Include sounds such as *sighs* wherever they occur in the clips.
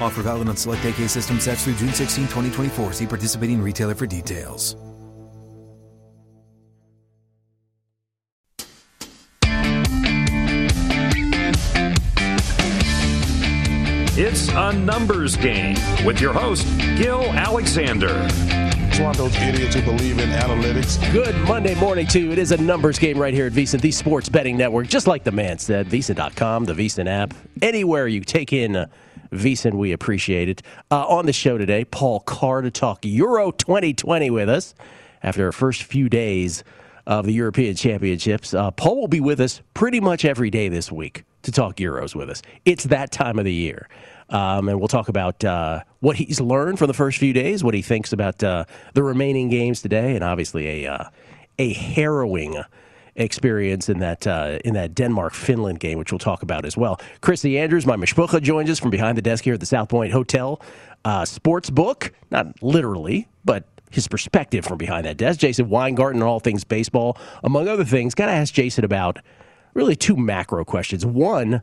Offer valid on select AK system sets through June 16, 2024. See participating retailer for details. It's a numbers game with your host, Gill Alexander. It's one of those idiots who believe in analytics. Good Monday morning to you. It is a numbers game right here at VSiN, the sports betting network, just like the man said. VSiN.com, the VSiN app, anywhere you take in uh, VSiN, we appreciate it. Uh, on the show today, Paul Carr to talk Euro 2020 with us after our first few days of the European Championships. Uh, Paul will be with us pretty much every day this week to talk Euros with us. It's that time of the year. Um, and we'll talk about uh, what he's learned from the first few days, what he thinks about uh, the remaining games today, and obviously a uh, a harrowing experience in that uh, in that Denmark Finland game, which we'll talk about as well. Chrissy Andrews, my mishpucha, joins us from behind the desk here at the South Point Hotel uh, Sports Book, not literally, but his perspective from behind that desk. Jason Weingarten on all things baseball, among other things. Got to ask Jason about really two macro questions. One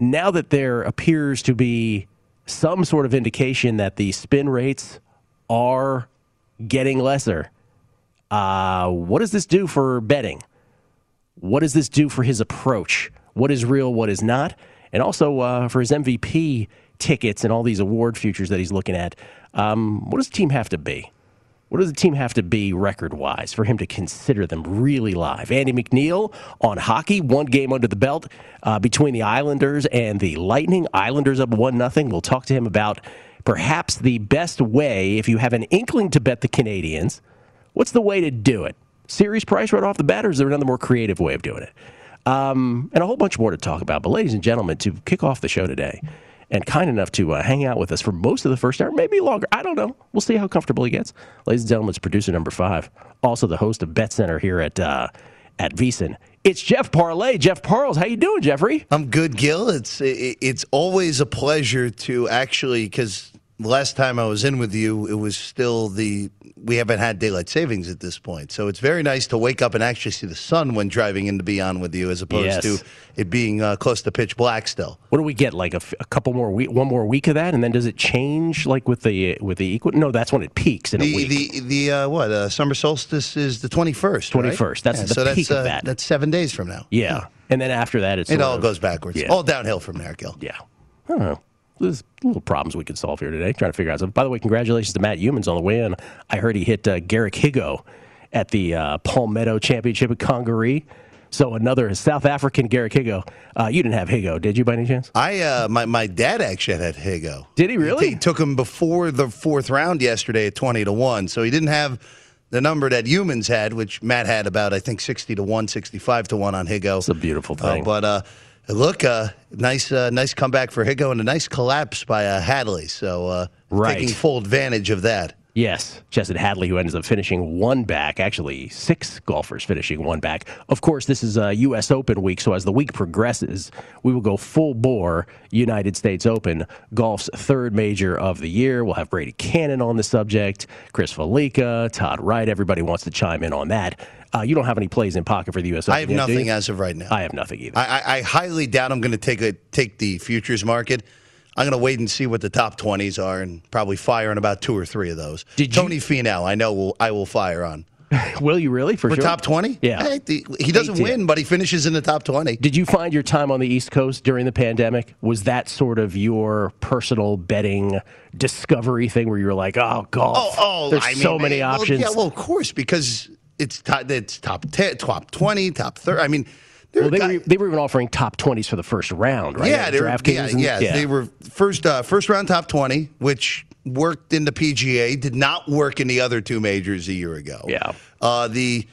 now that there appears to be some sort of indication that the spin rates are getting lesser, uh, what does this do for betting? What does this do for his approach? What is real? What is not? And also uh, for his MVP tickets and all these award futures that he's looking at. Um, what does the team have to be? What does the team have to be record wise for him to consider them really live? Andy MacNeil on hockey, one game under the belt uh, between the Islanders and the Lightning. Islanders up 1 nothing. We'll talk to him about perhaps the best way, if you have an inkling to bet the Canadiens, what's the way to do it? Series price right off the bat, or is there another more creative way of doing it? Um, and a whole bunch more to talk about. But, ladies and gentlemen, to kick off the show today, and kind enough to uh, hang out with us for most of the first hour, maybe longer. I don't know. We'll see how comfortable he gets. Ladies and gentlemen, it's producer number five, also the host of Bet Center here at uh, at VSiN. It's Jeff Parles. Jeff Parles, how you doing, Jeffrey? I'm good, Gill. It's it's always a pleasure to actually because last time I was in with you, it was still the we haven't had daylight savings at this point. So it's very nice to wake up and actually see the sun when driving in to be on with you, as opposed Yes. to it being uh, close to pitch black still. What do we get? Like a, f- a couple more week, one more week of that, and then does it change like with the with the equal? No, that's when it peaks in a The week. the the uh, what uh, summer solstice is the 21st. 21st. That's the so peak that's, of uh, that. That's seven days from now. yeah, and then after that, it's It all of- goes backwards. Yeah. All downhill from there, Gill. Yeah. I don't know. There's little problems we could solve here today. Trying to figure out something. By the way, congratulations to Matt Youmans on the win. I heard he hit uh, Garrick Higgo at the uh, Palmetto Championship at Congaree. So another South African Garrick Higgo. Uh, you didn't have Higgo, did you, by any chance? I uh, my my dad actually had Higgo. Did he really? He took him before the fourth round yesterday at twenty to one. So he didn't have the number that Youmans had, which Matt had about I think sixty to one, 65 to one on Higgo. It's a beautiful Uh, thing. but uh, look, uh, nice uh, nice comeback for Higgo and a nice collapse by uh, Hadley. So uh, Right. taking full advantage of that. Yes, Chesson Hadley, who ends up finishing one back, actually six golfers finishing one back. Of course, this is a U.S. Open week, so as the week progresses, we will go full bore United States Open, golf's third major of the year. We'll have Brady Kannon on the subject, Chris Fallica, Todd Wright. Everybody wants to chime in on that. Uh, you don't have any plays in pocket for the U.S. Open I have yet, nothing as of right now. I have nothing either. I, I, I highly doubt I'm going to take a take the futures market. I'm going to wait and see what the top 20s are, and probably fire on about two or three of those. Did you- Tony Finau, I know will I will fire on *laughs* will you really? For, sure. for sure? top 20. Yeah. Hey, the- he doesn't 18. win, but he finishes in the top 20. Did you find your time on the East Coast during the pandemic? Was that sort of your personal betting discovery thing where you were like, oh, golf? Oh, oh, there's I mean, so many well, options. yeah, well, of course, because it's top, it's top 10, top 20, top 30. I mean, Well, they were, they were even offering top 20s for the first round, right? Yeah, they were, yeah, and- yeah, They were first uh, first round top twenty, which worked in the PGA, did not work in the other two majors a year ago. Yeah. Uh, the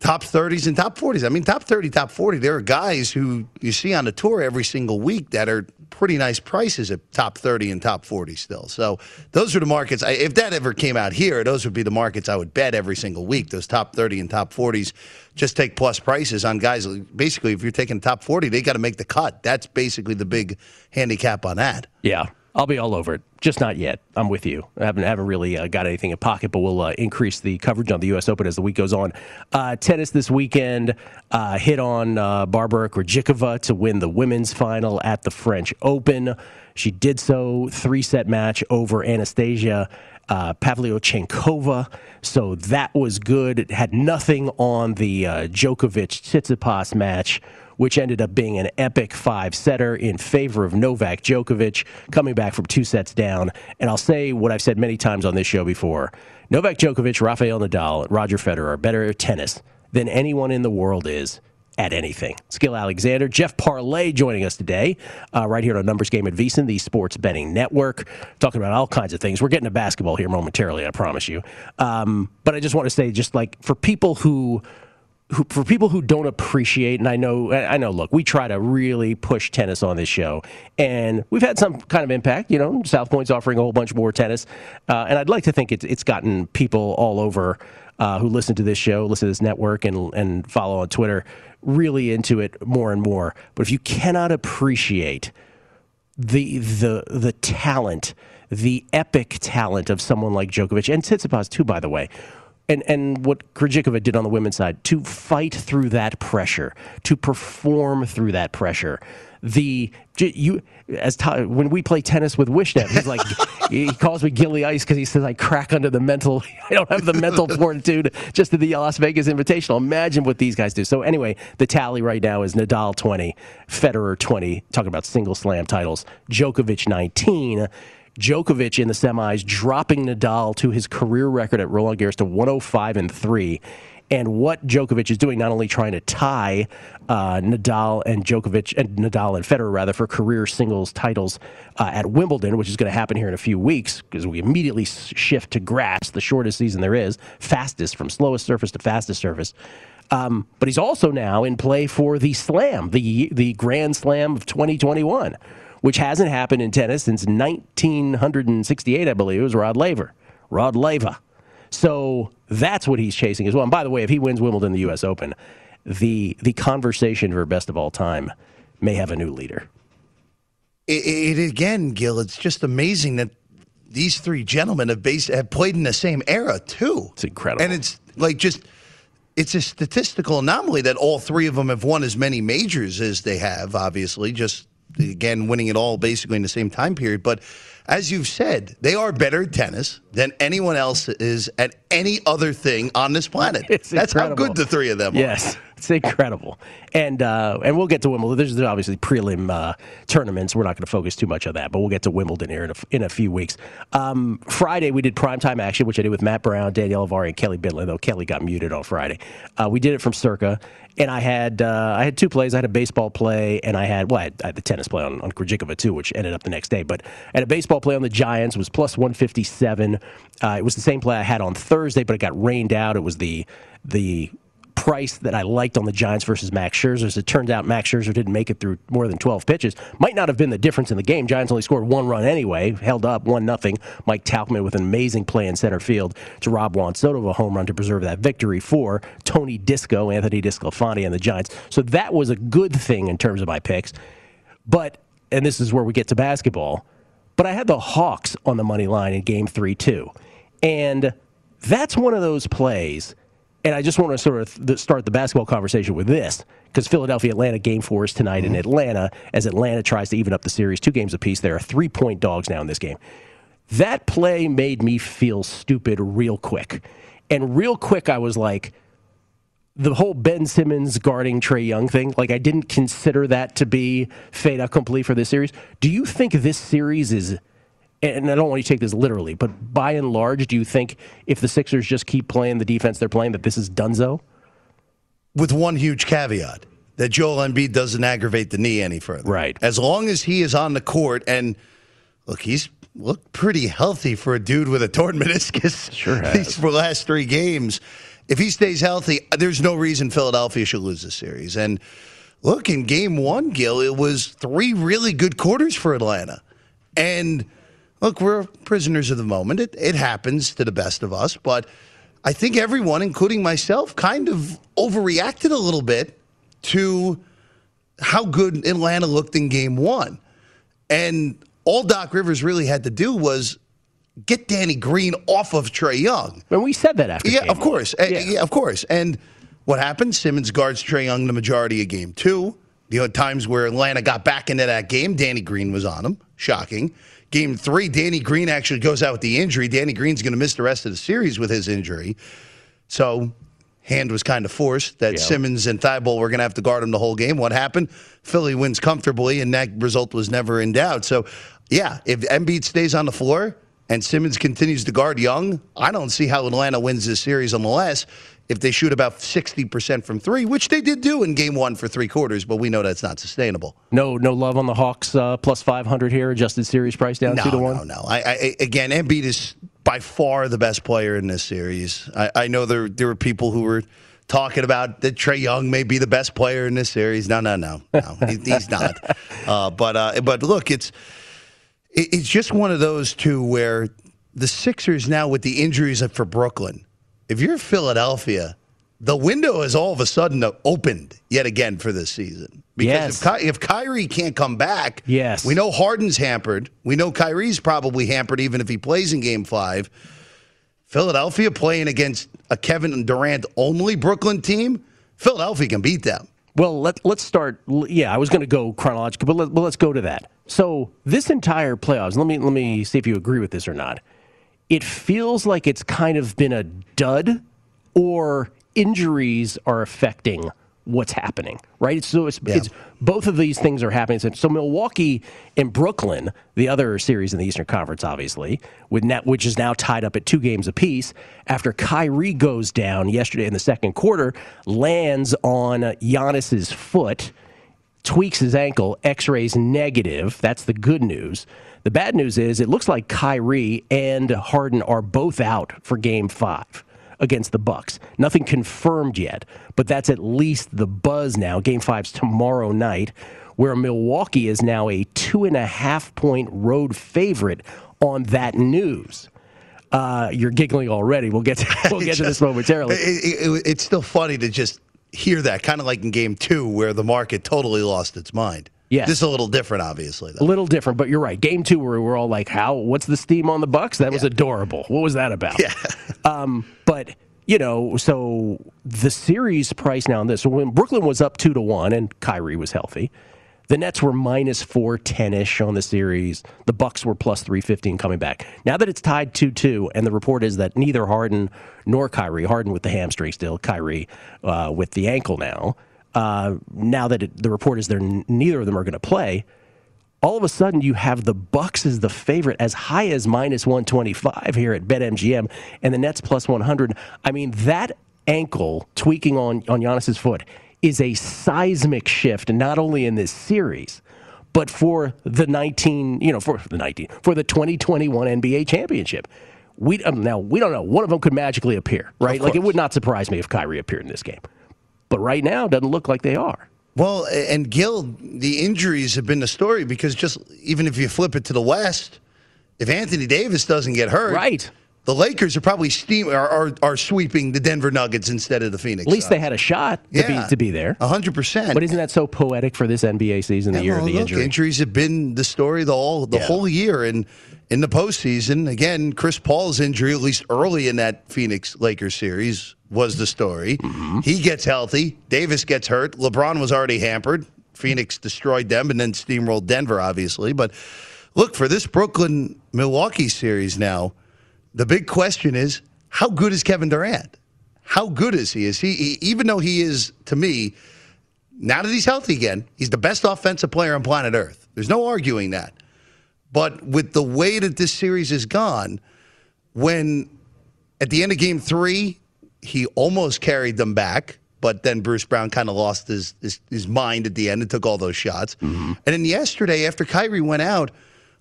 top thirties and top forties. I mean, top thirty, top forty. There are guys who you see on the tour every single week that are pretty nice prices at top thirty and top forty still. So those are the markets. I, if that ever came out here, those would be the markets I would bet every single week. Those top thirty and top forties. Just take plus prices on guys. Basically, if you're taking top forty, they got to make the cut. That's basically the big handicap on that. Yeah, I'll be all over it. Just not yet. I'm with you. I haven't, haven't really uh, got anything in pocket, but we'll uh, increase the coverage on the U.S. Open as the week goes on. Uh, tennis this weekend uh, hit on uh, Barbara Krejcikova to win the women's final at the French Open. She did so three set match over Anastasia uh, Pavlyuchenkova. So that was good. It had nothing on the uh, Djokovic Tsitsipas match which ended up being an epic five setter in favor of Novak Djokovic, coming back from two sets down. And I'll say what I've said many times on this show before Novak Djokovic, Rafael Nadal, Roger Federer are better at tennis than anyone in the world is at anything. Gill Alexander, Jeff Parles joining us today, uh, right here on Numbers Game at VSiN, the Sports Betting Network, talking about all kinds of things. We're getting to basketball here momentarily, I promise you. Um, but I just want to say, just like for people who who, for people who don't appreciate, and I know, I know. Look, we try to really push tennis on this show, and we've had some kind of impact. You know, South Point's offering a whole bunch more tennis, uh, and I'd like to think it's it's gotten people all over uh, who listen to this show, listen to this network, and and follow on Twitter, really into it more and more. But if you cannot appreciate the the the talent, the epic talent of someone like Djokovic and Tsitsipas too, by the way. And and what Krejcikova did on the women's side to fight through that pressure, to perform through that pressure. The you as Todd, when we play tennis with Wishnet, he's like *laughs* he calls me Gilly Ice because he says I crack under the mental. *laughs* I don't have the mental *laughs* fortitude just to the Las Vegas Invitational. Imagine what these guys do. So anyway, the tally right now is Nadal twenty, Federer twenty. Talking about single slam titles, Djokovic nineteen. Djokovic in the semis, dropping Nadal to his career record at Roland Garros to 105 and three. And what Djokovic is doing, not only trying to tie uh, Nadal and Djokovic and Nadal and Federer rather for career singles titles uh, at Wimbledon, which is going to happen here in a few weeks because we immediately shift to grass, the shortest season there is, fastest from slowest surface to fastest surface. Um, but he's also now in play for the Slam, the the Grand Slam of 2021 which hasn't happened in tennis since 1968, I believe. It was Rod Laver. Rod Laver. So that's what he's chasing as well. And by the way, if he wins Wimbledon, the U.S. Open, the the conversation for best of all time may have a new leader. It, it again, Gill. It's just amazing that these three gentlemen have based, have played in the same era too. It's incredible, and it's like just it's a statistical anomaly that all three of them have won as many majors as they have. Obviously, just again winning it all basically in the same time period. But as you've said, they are better at tennis than anyone else is at any other thing on this planet. *laughs* It's That's incredible. how good the three of them are. Yes, it's incredible. And uh, and we'll get to Wimbledon. There's obviously prelim uh, tournaments. We're not going to focus too much on that, but we'll get to Wimbledon here in a, in a few weeks. Um, Friday we did primetime action, which I did with Matt Brown, Danielle Avari, and Kelly Bidlin. Though Kelly got muted on Friday, uh, we did it from Circa, and I had uh, I had two plays. I had a baseball play, and I had well, I had, I had the tennis play on on Krejcikova too, which ended up the next day. But had a baseball play on the Giants was plus one fifty seven. Uh, it was the same play I had on Thursday, but it got rained out. It was the the price that I liked on the Giants versus Max Scherzer. As it turns out, Max Scherzer didn't make it through more than 12 pitches. Might not have been the difference in the game. Giants only scored one run anyway, held up one nothing. Mike Tauchman with an amazing play in center field to Rob Juan Soto of a home run to preserve that victory for Tony Disco, Anthony DeSclafani, and the Giants. So that was a good thing in terms of my picks. But and this is where we get to basketball. But I had the Hawks on the money line in Game Three too, and that's one of those plays and I just want to sort of th- start the basketball conversation with this because Philadelphia Atlanta game four is tonight in mm-hmm. Atlanta as Atlanta tries to even up the series two games apiece. They are three point dogs now in this game. That play made me feel stupid real quick. And real quick, I was like, the whole Ben Simmons guarding Trae Young thing, like I didn't consider that to be fait accompli for this series. Do you think this series is and I don't want you to take this literally, but by and large, do you think if the Sixers just keep playing the defense they're playing, that this is Dunzo? With one huge caveat that Joel Embiid doesn't aggravate the knee any further. Right. As long as he is on the court and look, he's looked pretty healthy for a dude with a torn *laughs* meniscus. Sure *laughs* has. These for the last three games. If he stays healthy, there's no reason Philadelphia should lose this series. And look, in game one, Gill, it was three really good quarters for Atlanta. And look, we're prisoners of the moment. It, it happens to the best of us, but I think everyone, including myself, kind of overreacted a little bit to how good Atlanta looked in game one. And all Doc Rivers really had to do was get Danny Green off of Trae Young. And we said that after Yeah, of course. Uh, Yeah. of course. And what happened? Simmons guards Trae Young the majority of game two. The other times where Atlanta got back into that game, Danny Green was on him. Shocking. Game three, Danny Green actually goes out with the injury. Danny Green's going to miss the rest of the series with his injury. So, hand was kind of forced that Yeah. Simmons and Thybulle were going to have to guard him the whole game. What happened? Philly wins comfortably, and that result was never in doubt. So, yeah, if Embiid stays on the floor and Simmons continues to guard Young, I don't see how Atlanta wins this series unless if they shoot about 60% from three, which they did do in game one for three quarters, but we know that's not sustainable. No, no love on the Hawks uh, plus five hundred here. Adjusted series price down No, two to one. no, no. I, I, again, Embiid is by far the best player in this series. I, I know there there were people who were talking about that Trae Young may be the best player in this series. No, no, no, no. he, he's not. *laughs* Uh, but uh, but look, it's it, it's just one of those two where the Sixers now with the injuries for Brooklyn. If you're Philadelphia, the window is all of a sudden opened yet again for this season. Because Yes. if, Ky- if Kyrie can't come back, Yes. we know Harden's hampered. We know Kyrie's probably hampered even if he plays in game five. Philadelphia playing against a Kevin Durant only Brooklyn team, Philadelphia can beat them. Well, let, let's start. Yeah, I was going to go chronological, but, let, but let's go to that. So this entire playoffs, let me let me see if you agree with this or not. It feels like it's kind of been a dud, or injuries are affecting what's happening, right? So it's, it's both of these things are happening. So- So Milwaukee and Brooklyn, the other series in the Eastern Conference, obviously, with net, which is now tied up at two games apiece. After Kyrie goes down yesterday in the second quarter, lands on Giannis's foot tweaks his ankle, x rays negative. That's the good news. The bad news is it looks like Kyrie and Harden are both out for game five against the Bucks. Nothing confirmed yet, but that's at least the buzz now. Game five's tomorrow night, where Milwaukee is now a two and a half point road favorite on that news. Uh, you're giggling already. We'll get to, *laughs* we'll get to this *laughs* momentarily. It- it- it- it's still funny to just hear that, kind of like in game two, where the market totally lost its mind. Yes. This is a little different, obviously. A little different, but you're right. Game two, where we're all like, "How? What's the steam on the Bucks?" That was adorable. What was that about? Yeah. *laughs* Um, but you know, so the series price now on this. When Brooklyn was up two to one and Kyrie was healthy, The Nets were minus 410 ish on the series. The Bucks were plus 315 coming back. Now that it's tied 2 2, and the report is that neither Harden nor Kyrie, Harden with the hamstring still, Kyrie uh, with the ankle now, uh, now that it, the report is there, neither of them are going to play. All of a sudden, you have the Bucks as the favorite, as high as minus 125 here at BetMGM, and the Nets plus 100. I mean, that ankle tweaking on on Giannis's foot is a seismic shift, not only in this series, but for the 19, you know, for the 19, for the 2021 NBA championship. We um, now we don't know. One of them could magically appear, right? Like it would not surprise me if Kyrie appeared in this game, but right now it doesn't look like they are. Well, and Gill, the injuries have been the story because just even if you flip it to the West, if Anthony Davis doesn't get hurt, right, the Lakers are probably steam are, are, are sweeping the Denver Nuggets instead of the Phoenix. At least they had a shot to Yeah. be to be there. hundred percent. But isn't that so poetic for this NBA season, the Yeah, year well, of the look, injury? Injuries have been the story the whole the Yeah. whole year, and in the postseason, again, Chris Paul's injury, at least early in that Phoenix Lakers series, was the story. Mm-hmm. He gets healthy. Davis gets hurt. LeBron was already hampered. Phoenix destroyed them and then steamrolled Denver, obviously. But look for this Brooklyn Milwaukee series now. The big question is how good is Kevin Durant? How good is he? Is he, he even though he is to me now that he's healthy again, he's the best offensive player on planet Earth. There's no arguing that. But with the way that this series has gone, when at the end of game three, he almost carried them back, but then Bruce Brown kind of lost his, his his mind at the end and took all those shots. Mm-hmm. And then yesterday, after Kyrie went out,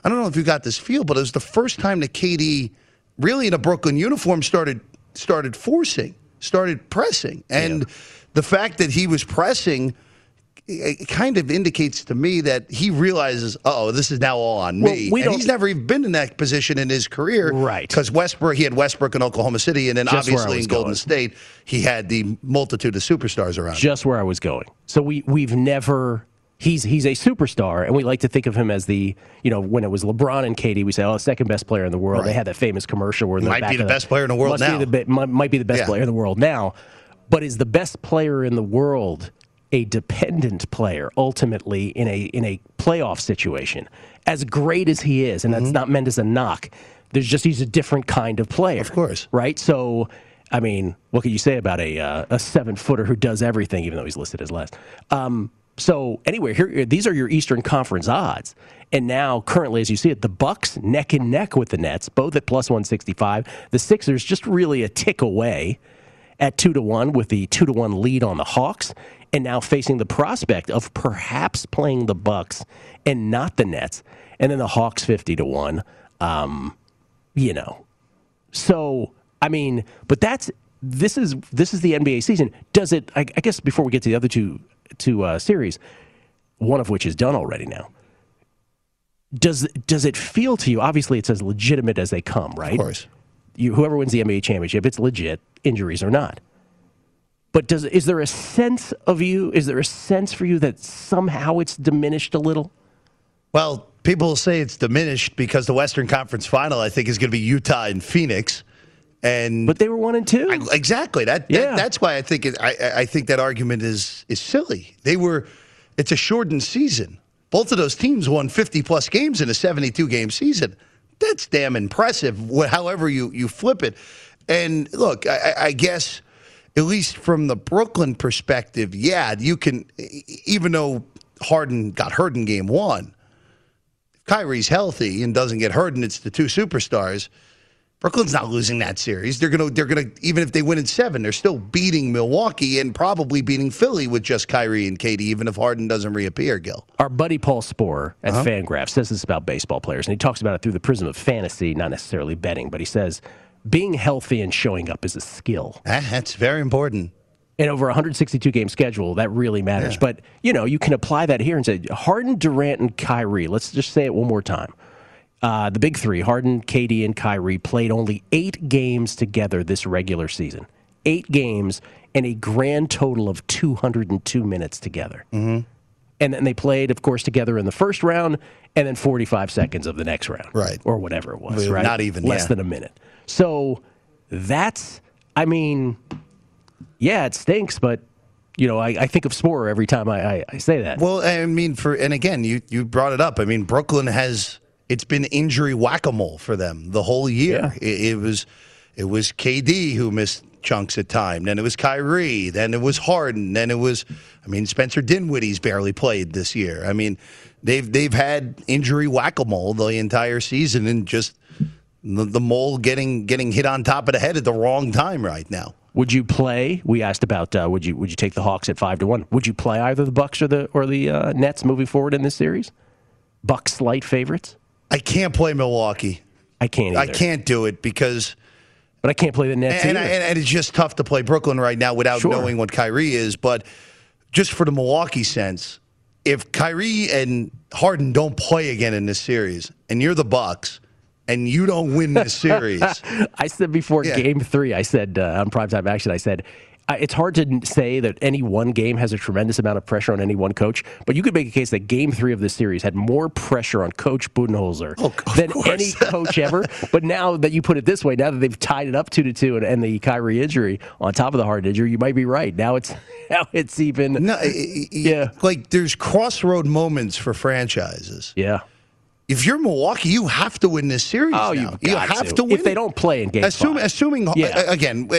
I don't know if you got this feel, but it was the first time that KD, really in a Brooklyn uniform, started started forcing, started pressing, and the fact that he was pressing. It kind of indicates to me that he realizes, oh, this is now all on Well, me. we and he's never even been in that position in his career, Right. Because Westbrook, he had Westbrook in Oklahoma City, and then Just obviously in Golden going. State, he had the multitude of superstars around. him. just where I was going. So we we've never he's he's a superstar, and we like to think of him as the you know when it was LeBron and KD, we say oh second best player in the world. They had that famous commercial where Might be the best player in the world now. Be the, might, might be the best Yeah. player in the world now, but is the best player in the world a dependent player ultimately in a in a playoff situation? As great as he is, and that's Mm-hmm. not meant as a knock. There's just he's a different kind of player, Of course. right? So, I mean, what can you say about a uh, a seven footer who does everything, even though he's listed as less? Um, so, anyway, here these are your Eastern Conference odds, and now currently, as you see it, the Bucks neck and neck with the Nets, both at plus one sixty five. The Sixers just really a tick away at two to one with the two to one lead on the Hawks, and now facing the prospect of perhaps playing the Bucks and not the Nets, and then the Hawks fifty to one. Um, you know, so I mean, but that's this is this is the NBA season. Does it? I, I guess before we get to the other two two uh, series, one of which is done already now. Does does it feel to you? Obviously, it's as legitimate as they come, right? Of course. You, whoever wins the NBA championship, it's legit, injuries or not. But does is there a sense of you? Is there a sense for you that somehow it's diminished a little? Well, people say it's diminished because the Western Conference Final, I think, is going to be Utah and Phoenix. And But they were one and two. I- exactly that, that- that's why I think it, I, I- think that argument is is silly. They were it's a shortened season. Both of those teams won 50 plus games in a 72 game season. That's damn impressive. However you you flip it, and look, I, I- guess at least from the Brooklyn perspective, yeah, you can. Even though Harden got hurt in Game One, if Kyrie's healthy and doesn't get hurt, and it's the two superstars. Brooklyn's not losing that series. They're gonna they're gonna even if they win in seven, they're still beating Milwaukee and probably beating Philly with just Kyrie and KD, even if Harden doesn't reappear, Gil. Our buddy Paul Sporer at Uh-huh. Fangraph says this about baseball players, and he talks about it through the prism of fantasy, not necessarily betting. But he says being healthy and showing up is a skill. Ah, that's very important. And over a 162 game schedule, that really matters. But you know, you can apply that here and say Harden, Durant, and Kyrie. Let's just say it one more time. Uh, the big three, Harden, KD, and Kyrie, played only eight games together this regular season. Eight games and a grand total of 202 minutes together. Mm-hmm. And then they played, of course, together in the first round and then 45 seconds of the next round. Right. Or whatever it was, right? not even, Less yeah. than a minute. So that's, I mean, yeah, it stinks, but You know, I, I think of Sporer every time I, I, I say that. Well, I mean, for and again, you you brought it up. I mean, Brooklyn has it's been injury whack a mole for them the whole year. It, it was it was KD who missed chunks at time. Then it was Kyrie. Then it was Harden. Then it was, I mean, Spencer Dinwiddie's barely played this year. I mean, they've they've had injury whack a mole the entire season, and just the, the mole getting getting hit on top of the head at the wrong time right now. Would you play? We asked about uh, would you would you take the Hawks at five to one? Would you play either the Bucks or the or the uh, Nets moving forward in this series? Bucks slight favorites. I can't play Milwaukee. I can't. Either. I can't do it because. But I can't play the Nets and, either. and, and it's just tough to play Brooklyn right now without Sure. knowing what Kyrie is. But just for the Milwaukee sense, if Kyrie and Harden don't play again in this series, and you're the Bucks, and you don't win this *laughs* series, I said before Yeah. game three, I said uh, on primetime action, I said, it's hard to say that any one game has a tremendous amount of pressure on any one coach, but you could make a case that game three of this series had more pressure on Coach Budenholzer oh, than any coach ever. But now that you put it this way, now that they've tied it up two to two and, and the Kyrie injury on top of the hard injury, you might be right. Now it's *laughs* now it's even no, yeah, like there's crossroad moments for franchises. Yeah. If you're Milwaukee, you have to win this series. Oh, you've you have to. to. win. If they don't play in game five. assuming Yeah. again,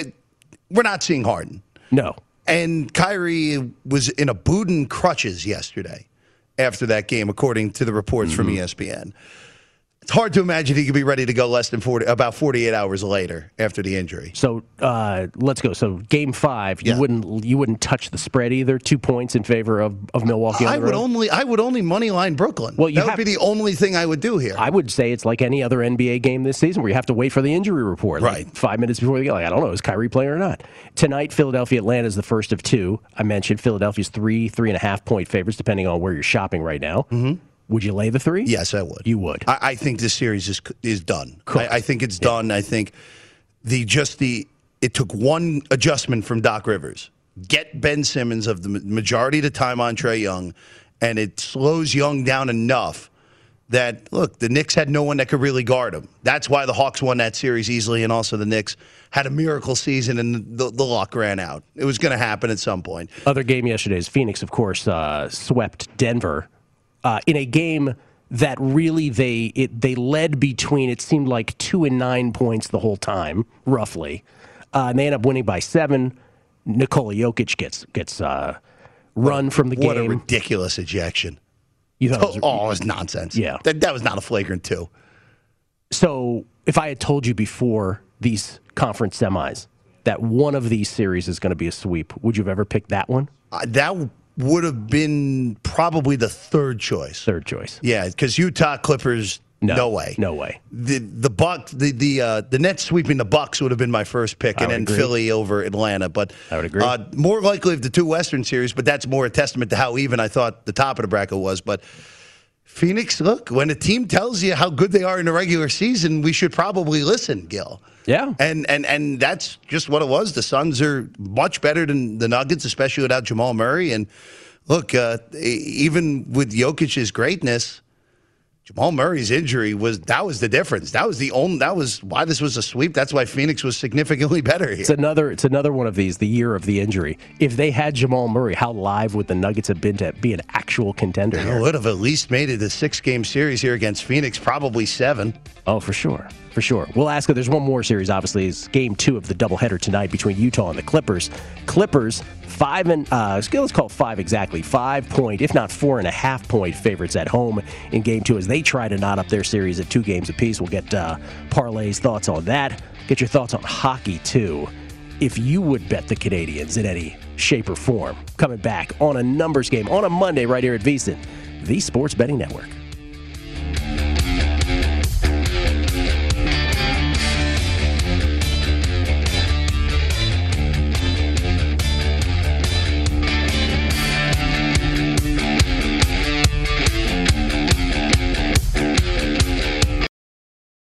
we're not seeing Harden. No. And Kyrie was in a boot and crutches yesterday after that game, according to the reports from Mm-hmm. ESPN. It's hard to imagine he could be ready to go less than 40, about 48 hours later after the injury. So uh, let's go. So game five, you wouldn't you wouldn't touch the spread either. Two points in favor of, of Milwaukee. I would road? only I would only money line Brooklyn. Well, you that have- would be the only thing I would do here. I would say it's like any other NBA game this season where you have to wait for the injury report. like Right. five minutes before the game. Like, I don't know, is Kyrie playing or not? Tonight, Philadelphia Atlanta is the first of two. I mentioned Philadelphia's three, three and a half point favorites, depending on where you're shopping right now. Mm-hmm. Would you lay the three? Yes, I would. You would. I, I think this series is is done. I, I think it's done. I think the just the it took one adjustment from Doc Rivers. Get Ben Simmons of the majority of the time on Trae Young, and it slows Young down enough that look the Knicks had no one that could really guard him. That's why the Hawks won that series easily, and also the Knicks had a miracle season, and the, the luck ran out. It was going to happen at some point. Other game yesterday is Phoenix, of course, uh, swept Denver uh, in a game that really they it, they led between it seemed like two and nine points the whole time, roughly, uh, and they end up winning by seven. Nikola Jokic gets gets uh, run from the game. What a ridiculous ejection! You thought it was- oh, it was nonsense. Yeah. that, that was not a flagrant two. So if I had told you before these conference semis that one of these series is going to be a sweep, would you have ever picked that one? Uh, that would have been probably the third choice. Third choice. Yeah, because Utah Clippers, no, way, no way. The the Buck, the the uh, the Nets sweeping the Bucks would have been my first pick, I and then agree. Philly over Atlanta. But I would agree. Uh, more likely of the two Western series, but that's more a testament to how even I thought the top of the bracket was. But Phoenix, look, when a team tells you how good they are in the regular season, we should probably listen, Gill. Yeah. And and and that's just what it was. The Suns are much better than the Nuggets, especially without Jamal Murray. And look, uh, even with Jokic's greatness, Jamal Murray's injury was that was the difference. That was the only that was why this was a sweep. That's why Phoenix was significantly *laughs* better here. It's another. It's another one of these. The year of the injury. If they had Jamal Murray, how live would the Nuggets have been to be an actual contender? They would have at least made it a six game series here against Phoenix, probably seven. Oh, for sure, for sure. We'll ask. There's one more series. Obviously, is Game Two of the doubleheader tonight between Utah and the Clippers. Clippers five and uh, let's call five exactly. Five point, if not four and a half point favorites at home in Game Two as they try to knot up their series at two games apiece. We'll get uh, Parlay's thoughts on that. Get your thoughts on hockey too. If you would bet the Canadiens in any shape or form, coming back on a numbers game on a Monday right here at VSiN, the Sports Betting Network.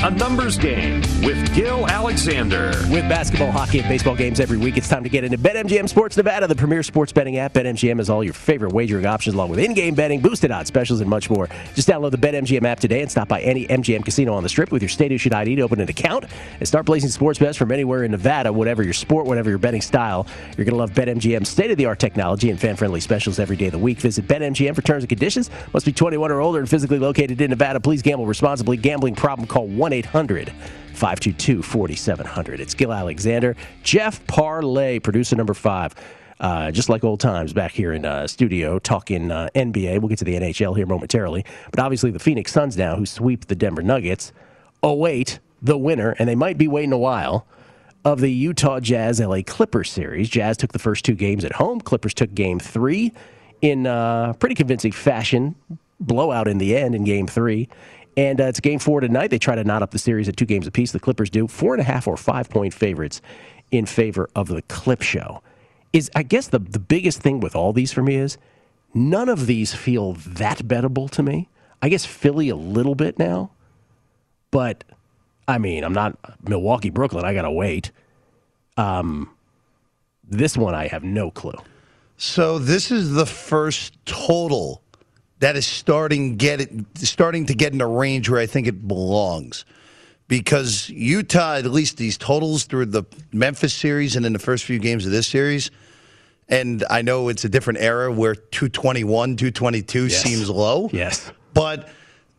A Numbers Game with Gill Alexander. With basketball, hockey, and baseball games every week, it's time to get into BetMGM Sports Nevada, the premier sports betting app. BetMGM has all your favorite wagering options, along with in-game betting, boosted odds specials, and much more. Just download the BetMGM app today and stop by any MGM casino on the Strip with your state-issued ID to open an account and start placing sports bets from anywhere in Nevada. Whatever your sport, whatever your betting style, you're going to love BetMGM's state-of-the-art technology and fan-friendly specials every day of the week. Visit BetMGM for terms and conditions. Must be 21 or older and physically located in Nevada. Please gamble responsibly. Gambling problem? Call 1 800 522 4700. It's Gill Alexander, Jeff Parles, producer number five. Uh, just like old times back here in uh, studio talking uh, NBA. We'll get to the NHL here momentarily. But obviously, the Phoenix Suns now, who sweep the Denver Nuggets, await the winner, and they might be waiting a while, of the Utah Jazz LA Clippers series. Jazz took the first two games at home, Clippers took game three in uh, pretty convincing fashion. Blowout in the end in game three. And uh, it's game four tonight. They try to knot up the series at two games apiece. The Clippers do. Four and a half or five point favorites in favor of the Clip Show. Is I guess the, the biggest thing with all these for me is none of these feel that bettable to me. I guess Philly a little bit now, but I mean, I'm not Milwaukee, Brooklyn. I got to wait. Um, this one, I have no clue. So this is the first total that is starting get it, starting to get in a range where I think it belongs. Because Utah, at least these totals through the Memphis series and in the first few games of this series, and I know it's a different era where 221, 222 Yes. seems low. Yes. But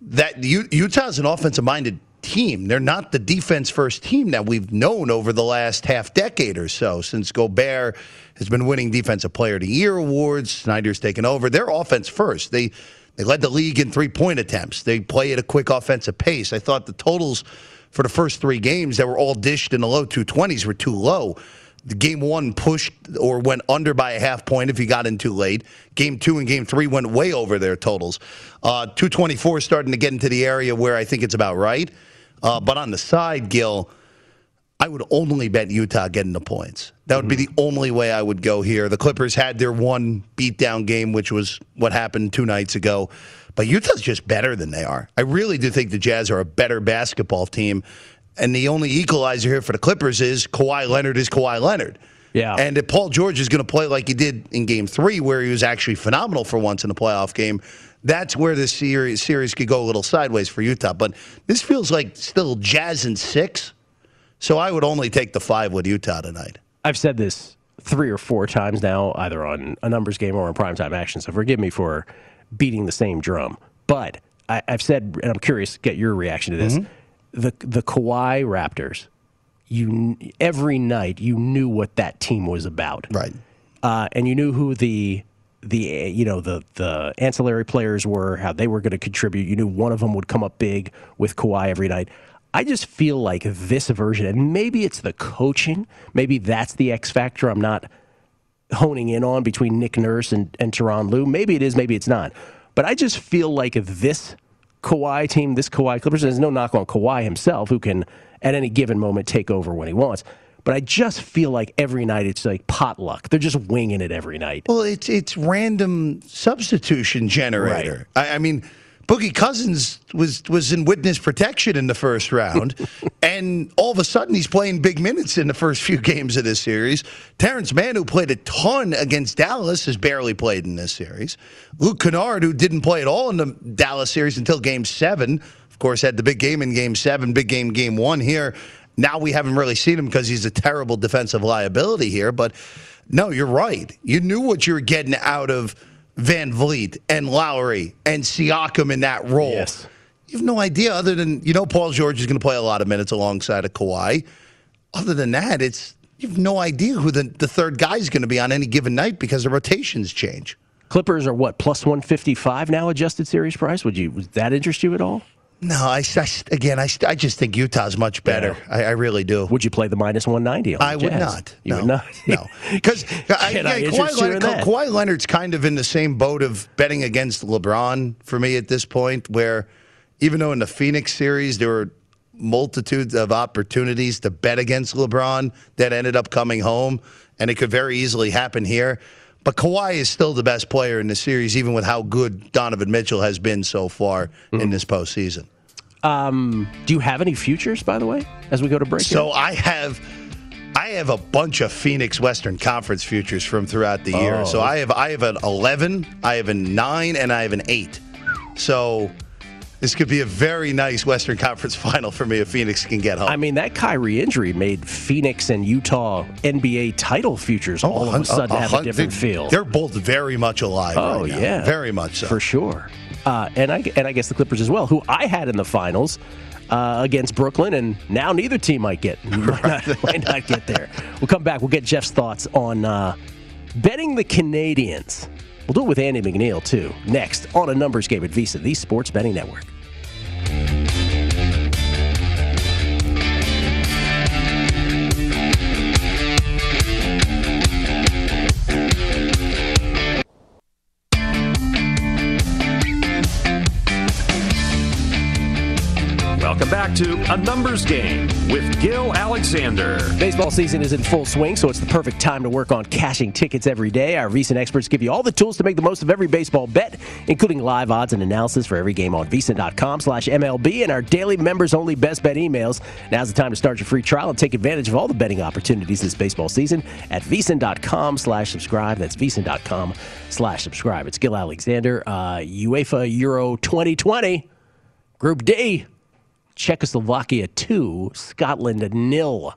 that U- Utah's an offensive minded team. They're not the defense first team that we've known over the last half decade or so since Gobert has been winning Defensive Player of the Year awards. Snyder's taken over. They're offense first. They they led the league in three point attempts. They play at a quick offensive pace. I thought the totals for the first three games that were all dished in the low 220s were too low. The game one pushed or went under by a half point if he got in too late. Game two and game three went way over their totals. Uh, 224 starting to get into the area where I think it's about right. Uh, but on the side, Gill, I would only bet Utah getting the points. That would be mm-hmm. the only way I would go here. The Clippers had their one beatdown game, which was what happened two nights ago. But Utah's just better than they are. I really do think the Jazz are a better basketball team. And the only equalizer here for the Clippers is Kawhi Leonard is Kawhi Leonard. Yeah. And if Paul George is going to play like he did in game three, where he was actually phenomenal for once in a playoff game, that's where this series, series could go a little sideways for Utah. But this feels like still Jazz in six. So I would only take the five with Utah tonight. I've said this three or four times now, either on a numbers game or in primetime action. So forgive me for beating the same drum. But I, have said, and I'm curious to get your reaction to this. Mm-hmm. The the Kawhi Raptors, you every night you knew what that team was about, right? Uh, and you knew who the the you know the the ancillary players were, how they were going to contribute. You knew one of them would come up big with Kawhi every night. I just feel like this version, and maybe it's the coaching, maybe that's the X factor. I'm not honing in on between Nick Nurse and, and Tyronn Lue. Maybe it is, maybe it's not. But I just feel like this Kawhi team, this Kawhi Clippers, there's no knock on Kawhi himself, who can at any given moment take over when he wants. But I just feel like every night it's like potluck. They're just winging it every night. Well, it's it's random substitution generator. Right. I, I mean, Boogie Cousins was was in witness protection in the first round, *laughs* and all of a sudden he's playing big minutes in the first few games of this series. Terance Mann, who played a ton against Dallas, has barely played in this series. Luke Kennard, who didn't play at all in the Dallas series until Game Seven, of course, had the big game in Game Seven, big game Game One here. Now we haven't really seen him because he's a terrible defensive liability here. But no, you're right. You knew what you were getting out of VanVleet and Lowry and Siakam in that role. Yes. You have no idea other than you know Paul George is going to play a lot of minutes alongside of Kawhi. Other than that, it's you have no idea who the, the third guy is going to be on any given night because the rotations change. Clippers are what plus one fifty five now adjusted series price. Would you would that interest you at all? No, I, I again, I, I just think Utah's much better. Yeah. I, I, really do. Would you play the minus one ninety? I would not. You no. would not. no, *laughs* because uh, yeah, Kawhi, Leonard, Kawhi Leonard's kind of in the same boat of betting against LeBron for me at this point. Where even though in the Phoenix series there were multitudes of opportunities to bet against LeBron that ended up coming home, and it could very easily happen here. But Kawhi is still the best player in the series, even with how good Donovan Mitchell has been so far mm-hmm. in this postseason. Um, do you have any futures, by the way, as we go to break? So here? I have. I have a bunch of Phoenix Western Conference futures from throughout the year. Oh. So I have I have an 11, I have a 9 and I have an 8. So this could be a very nice Western Conference *laughs* final for me if Phoenix can get home. I mean, that Kyrie injury made Phoenix and Utah NBA title futures all oh, of a sudden a, a, have a different feel. They're both very much alive. Oh right yeah, very much so for sure. Uh, and I and I guess the Clippers as well, who I had in the finals. Uh, against Brooklyn, and now neither team might get *laughs* might not, *laughs* might not, get there. We'll come back. We'll get Jeff's thoughts on uh, betting the Canadiens. We'll do it with Andy MacNeil too. Next on a numbers game at VSiN, the Sports Betting Network. Back to A Numbers Game with Gill Alexander. Baseball season is in full swing, so it's the perfect time to work on cashing tickets every day. Our VSiN experts give you all the tools to make the most of every baseball bet, including live odds and analysis for every game on VSiN.com slash MLB and our daily members-only best bet emails. Now's the time to start your free trial and take advantage of all the betting opportunities this baseball season at VSiN.com slash subscribe. That's VSiN.com slash subscribe. It's Gill Alexander, uh, UEFA Euro 2020, Group D. Czechoslovakia 2, Scotland nil.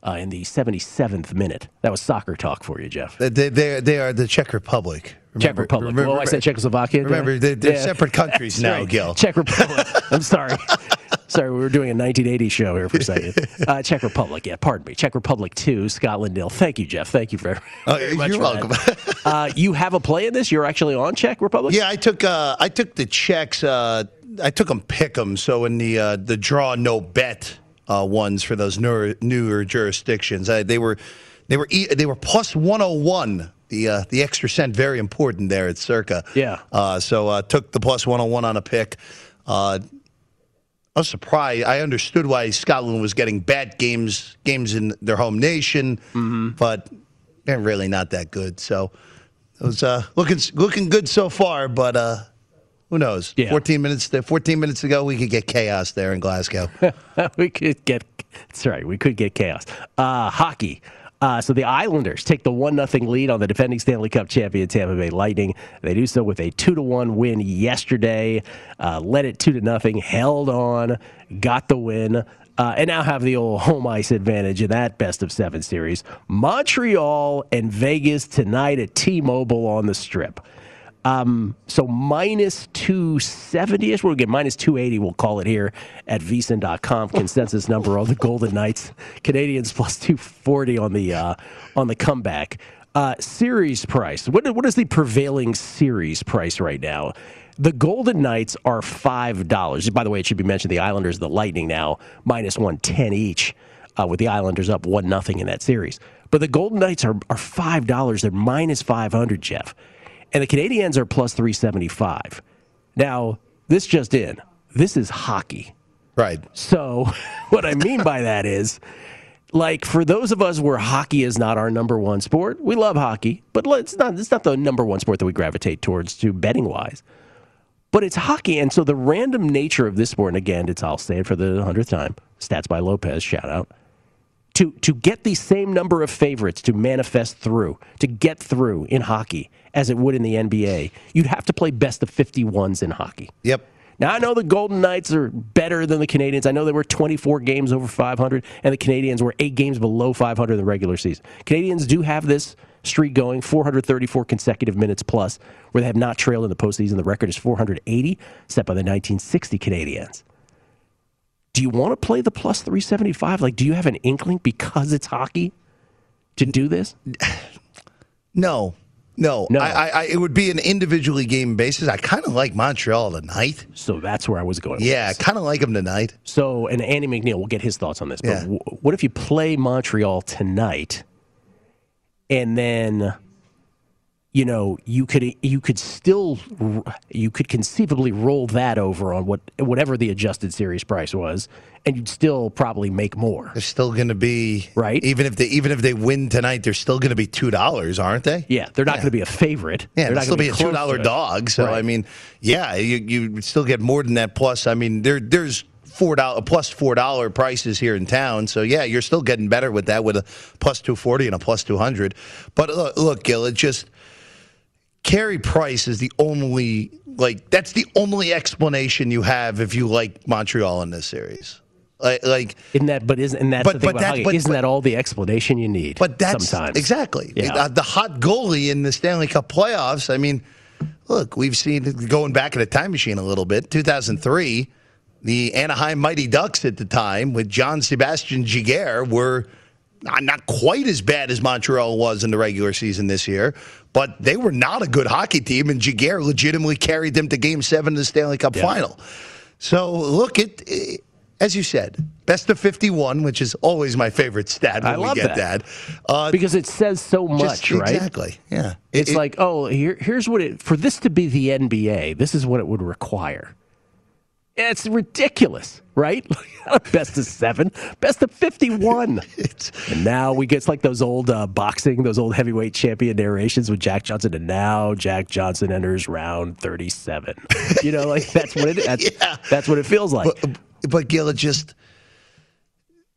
Uh, in the 77th minute. That was soccer talk for you, Jeff. They, they, they are the Czech Republic. Remember, Czech Republic. Remember, well, I said Czechoslovakia. Remember, they're, they're yeah. separate countries *laughs* now, right. Gill. Czech Republic. I'm sorry. *laughs* Sorry, we were doing a 1980 show here for a second. *laughs* Uh, Czech Republic, yeah, pardon me. Czech Republic 2, Scotland nil. Thank you, Jeff. Thank you very, very much. you're welcome. uh, you have a play in this? You're actually on Czech Republic? Yeah, I took uh, I took the checks. I took them pick them. So in the uh, the draw no bet uh, ones for those newer, newer jurisdictions, uh, they were they were they were plus one hundred one. The uh, the extra cent very important there at Circa. Yeah. Uh, so uh, took the plus one hundred one on a pick. Uh, I was surprised. I understood why Scotland was getting bad games games in their home nation, but they're really not that good. So it was uh, looking looking good so far, but uh, who knows? Yeah. 14 minutes 14 minutes ago, we could get chaos there in Glasgow. *laughs* we could get that's right. We could get chaos. Uh, hockey. Uh, so the Islanders take the one nothing lead on the defending Stanley Cup champion Tampa Bay Lightning. They do so with a two to one win yesterday. Uh, led it two to nothing, held on, got the win. Uh, and now have the old home ice advantage in that best of seven series. Montreal and Vegas tonight at T-Mobile on the Strip. Um, so minus 270 ish. We'll get minus 280, we'll call it here at vsin.com. *laughs* Consensus number on the Golden Knights. Canadiens plus 240 on the uh, on the comeback. Uh, series price. What, what is the prevailing series price right now? The Golden Knights are $5. By the way, it should be mentioned the Islanders, the Lightning now, minus 110 each, uh, with the Islanders up 1 nothing in that series. But the Golden Knights are, are $5. They're minus 500, Jeff and the Canadiens are plus 375. Now, this just in. This is hockey. Right. So, *laughs* what I mean by that is like for those of us where hockey is not our number one sport, we love hockey, but it's not it's not the number one sport that we gravitate towards to betting wise. But it's hockey, and so the random nature of this sport, and again, it's I'll say it for the hundredth time. Stats by Lopez, shout out to to get the same number of favorites to manifest through, to get through in hockey as it would in the NBA, you'd have to play best of 51s in hockey. Yep. Now I know the Golden Knights are better than the Canadiens. I know they were 24 games over 500 and the Canadiens were 8 games below 500 in the regular season. Canadiens do have this streak going, 434 consecutive minutes plus, where they have not trailed in the postseason. The record is 480, set by the 1960 Canadiens do you want to play the plus 375? Like, do you have an inkling because it's hockey to do this? *sighs* No. No, No. I, I, it would be an individually game basis. I kind of like Montreal tonight. So that's where I was going. Yeah, I kind of like them tonight. So, and Andy MacNeil, we'll get his thoughts on this. But Yeah. w- what if you play Montreal tonight, and then, you know, you could you could still you could conceivably roll that over on what whatever the adjusted series price was, and you'd still probably make more. They're still going to be Right. Even if they even if they win tonight, they're still going to be two dollars, aren't they? Yeah, they're not going to be a favorite. Yeah, they're not still gonna be a two dollar dog. So Right. I mean, yeah, you you would still get more than that. Plus, I mean, there there's four dollar plus four dollar prices here in town. So yeah, you're still getting better with that with a plus two forty and a plus two hundred. But look, look, Gill, it just Carey Price is the only like that's the only explanation you have if you like Montreal in this series. Like, like Isn't that? But isn't and that's But- the thing but about that- but- isn't but- that all the explanation you need? But that's sometimes exactly Yeah. Uh, the hot goalie in the Stanley Cup playoffs. I mean, look, we've seen going back in the time machine a little bit. 2003, the Anaheim Mighty Ducks at the time with John Sebastian Giguere were not, not quite as bad as Montreal was in the regular season this year, but they were not a good hockey team, and Giguere legitimately carried them to Game Seven of the Stanley Cup Yeah. final. So look, it, it as you said, best of 51, which is always my favorite stat when I we get that. that. Uh, because it says so just- much, right? Exactly. Yeah. It's It- it- like, oh, here, here's what it for this to be the NBA. This is what it would require. It's ridiculous, right? *laughs* best of seven, best of fifty-one, *laughs* and now we get it's like those old uh, boxing, those old heavyweight champion narrations with Jack Johnson, and now Jack Johnson enters round thirty-seven. *laughs* You know, like that's what it. That's, Yeah. that's what it feels like. but, but Gill, it just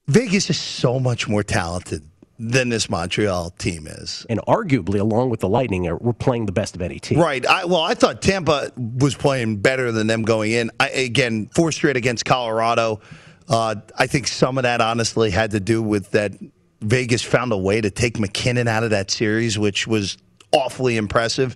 Vegas is so much more talented than this Montreal team is. and arguably, along with the Lightning, we're playing the best of any team. Right. I, well, I thought Tampa was playing better than them going in. I, again, four straight against Colorado. Uh, I think some of that honestly had to do with that Vegas found a way to take MacKinnon out of that series, which was awfully impressive.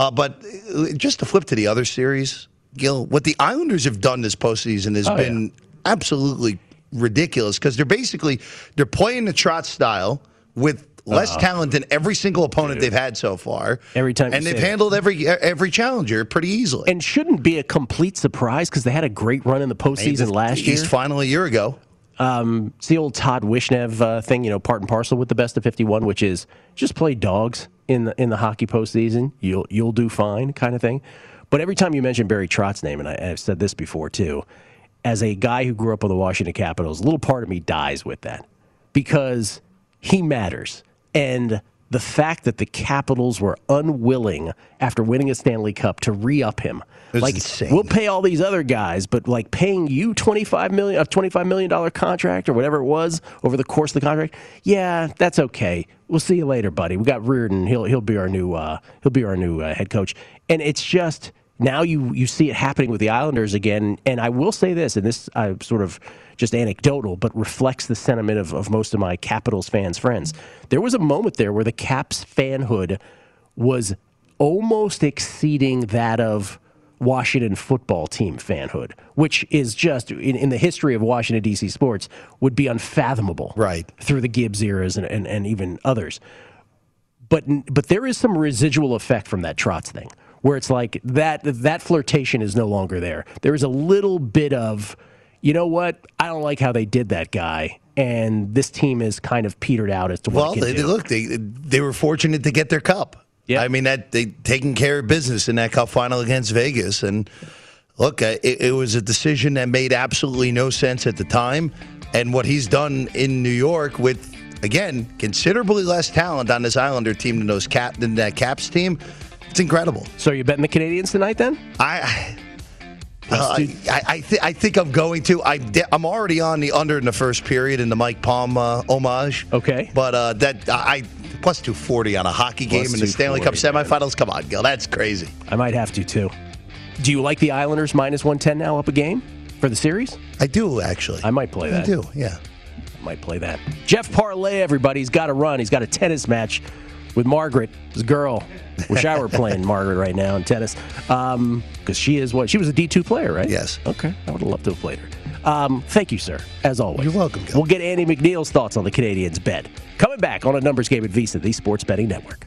Uh, but uh, just to flip to the other series, Gill, what the Islanders have done this postseason has Oh, been absolutely ridiculous because they're basically they're playing the Trotz style with less Uh-oh. talent than every single opponent they've had so far. Every time, and they've say it. handled every every challenger pretty easily. and shouldn't be a complete surprise because they had a great run in the postseason last year. East final a year ago. Um, it's the old Todd Wishnev uh, thing, you know, part and parcel with the best of 51, which is just play dogs in the in the hockey postseason. You'll you'll do fine, kind of thing. But every time you mention Barry Trotz's name, and I, I've said this before too, as a guy who grew up with the Washington Capitals, a little part of me dies with that because he matters. And the fact that the Capitals were unwilling after winning a Stanley Cup to re-up him, was like insane. we'll pay all these other guys, but like paying you twenty five million a twenty five million dollar contract or whatever it was over the course of the contract, yeah, that's okay. We'll see you later, buddy. We got Reirden. He'll he'll be our new uh, he'll be our new uh, head coach, and it's just now you you see it happening with the Islanders again. And I will say this, and this I sort of just anecdotal, but reflects the sentiment of, of most of my Capitals fans friends. There was a moment there where the Caps fanhood was almost exceeding that of Washington football team fanhood, which is just in, in the history of Washington D.C. sports would be unfathomable, right? Through the Gibbs eras and, and, and even others. But but there is some residual effect from that Trotz thing, where it's like that that flirtation is no longer there. There is a little bit of, you know what? I don't like how they did that guy, and this team is kind of petered out as to what Well, they, they- look, they they were fortunate to get their cup. Yeah, I mean that they taking care of business in that cup final against Vegas, and look, uh, it, it was a decision that made absolutely no sense at the time. And what he's done in New York with again considerably less talent on this Islander team than those cap than that Caps team, it's incredible. So you betting the Canadiens tonight then? I. Uh, I, I, th- I think I'm going to. I de- I'm already on the under in the first period in the Mike Palm uh, homage. Okay, but uh, that I plus 240 on a hockey game Plus in the Stanley Cup 240, semifinals. Come on, Gill, that's crazy. I might have to too. Do you like the Islanders minus 110 now up a game for the series? I do actually. I might play that. I do, yeah. I might play that. Jeff Parles, everybody. He's got to run. He's got a tennis match with Margaret, his girl. Wish I were *laughs* playing Margaret right now in tennis. Because she is what? She was a D2 player, right? Yes. Okay. I would have loved to have played her. Um, thank you, sir, as always. You're welcome, We'll get Andy MacNeil's thoughts on the Canadiens' bet. Coming back on a numbers game at VSiN, the Sports Betting Network.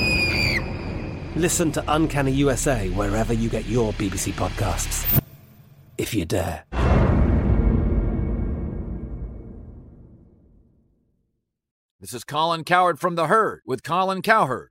Listen to Uncanny USA wherever you get your BBC podcasts, if you dare. This is Colin Cowherd from The Herd with Colin Cowherd.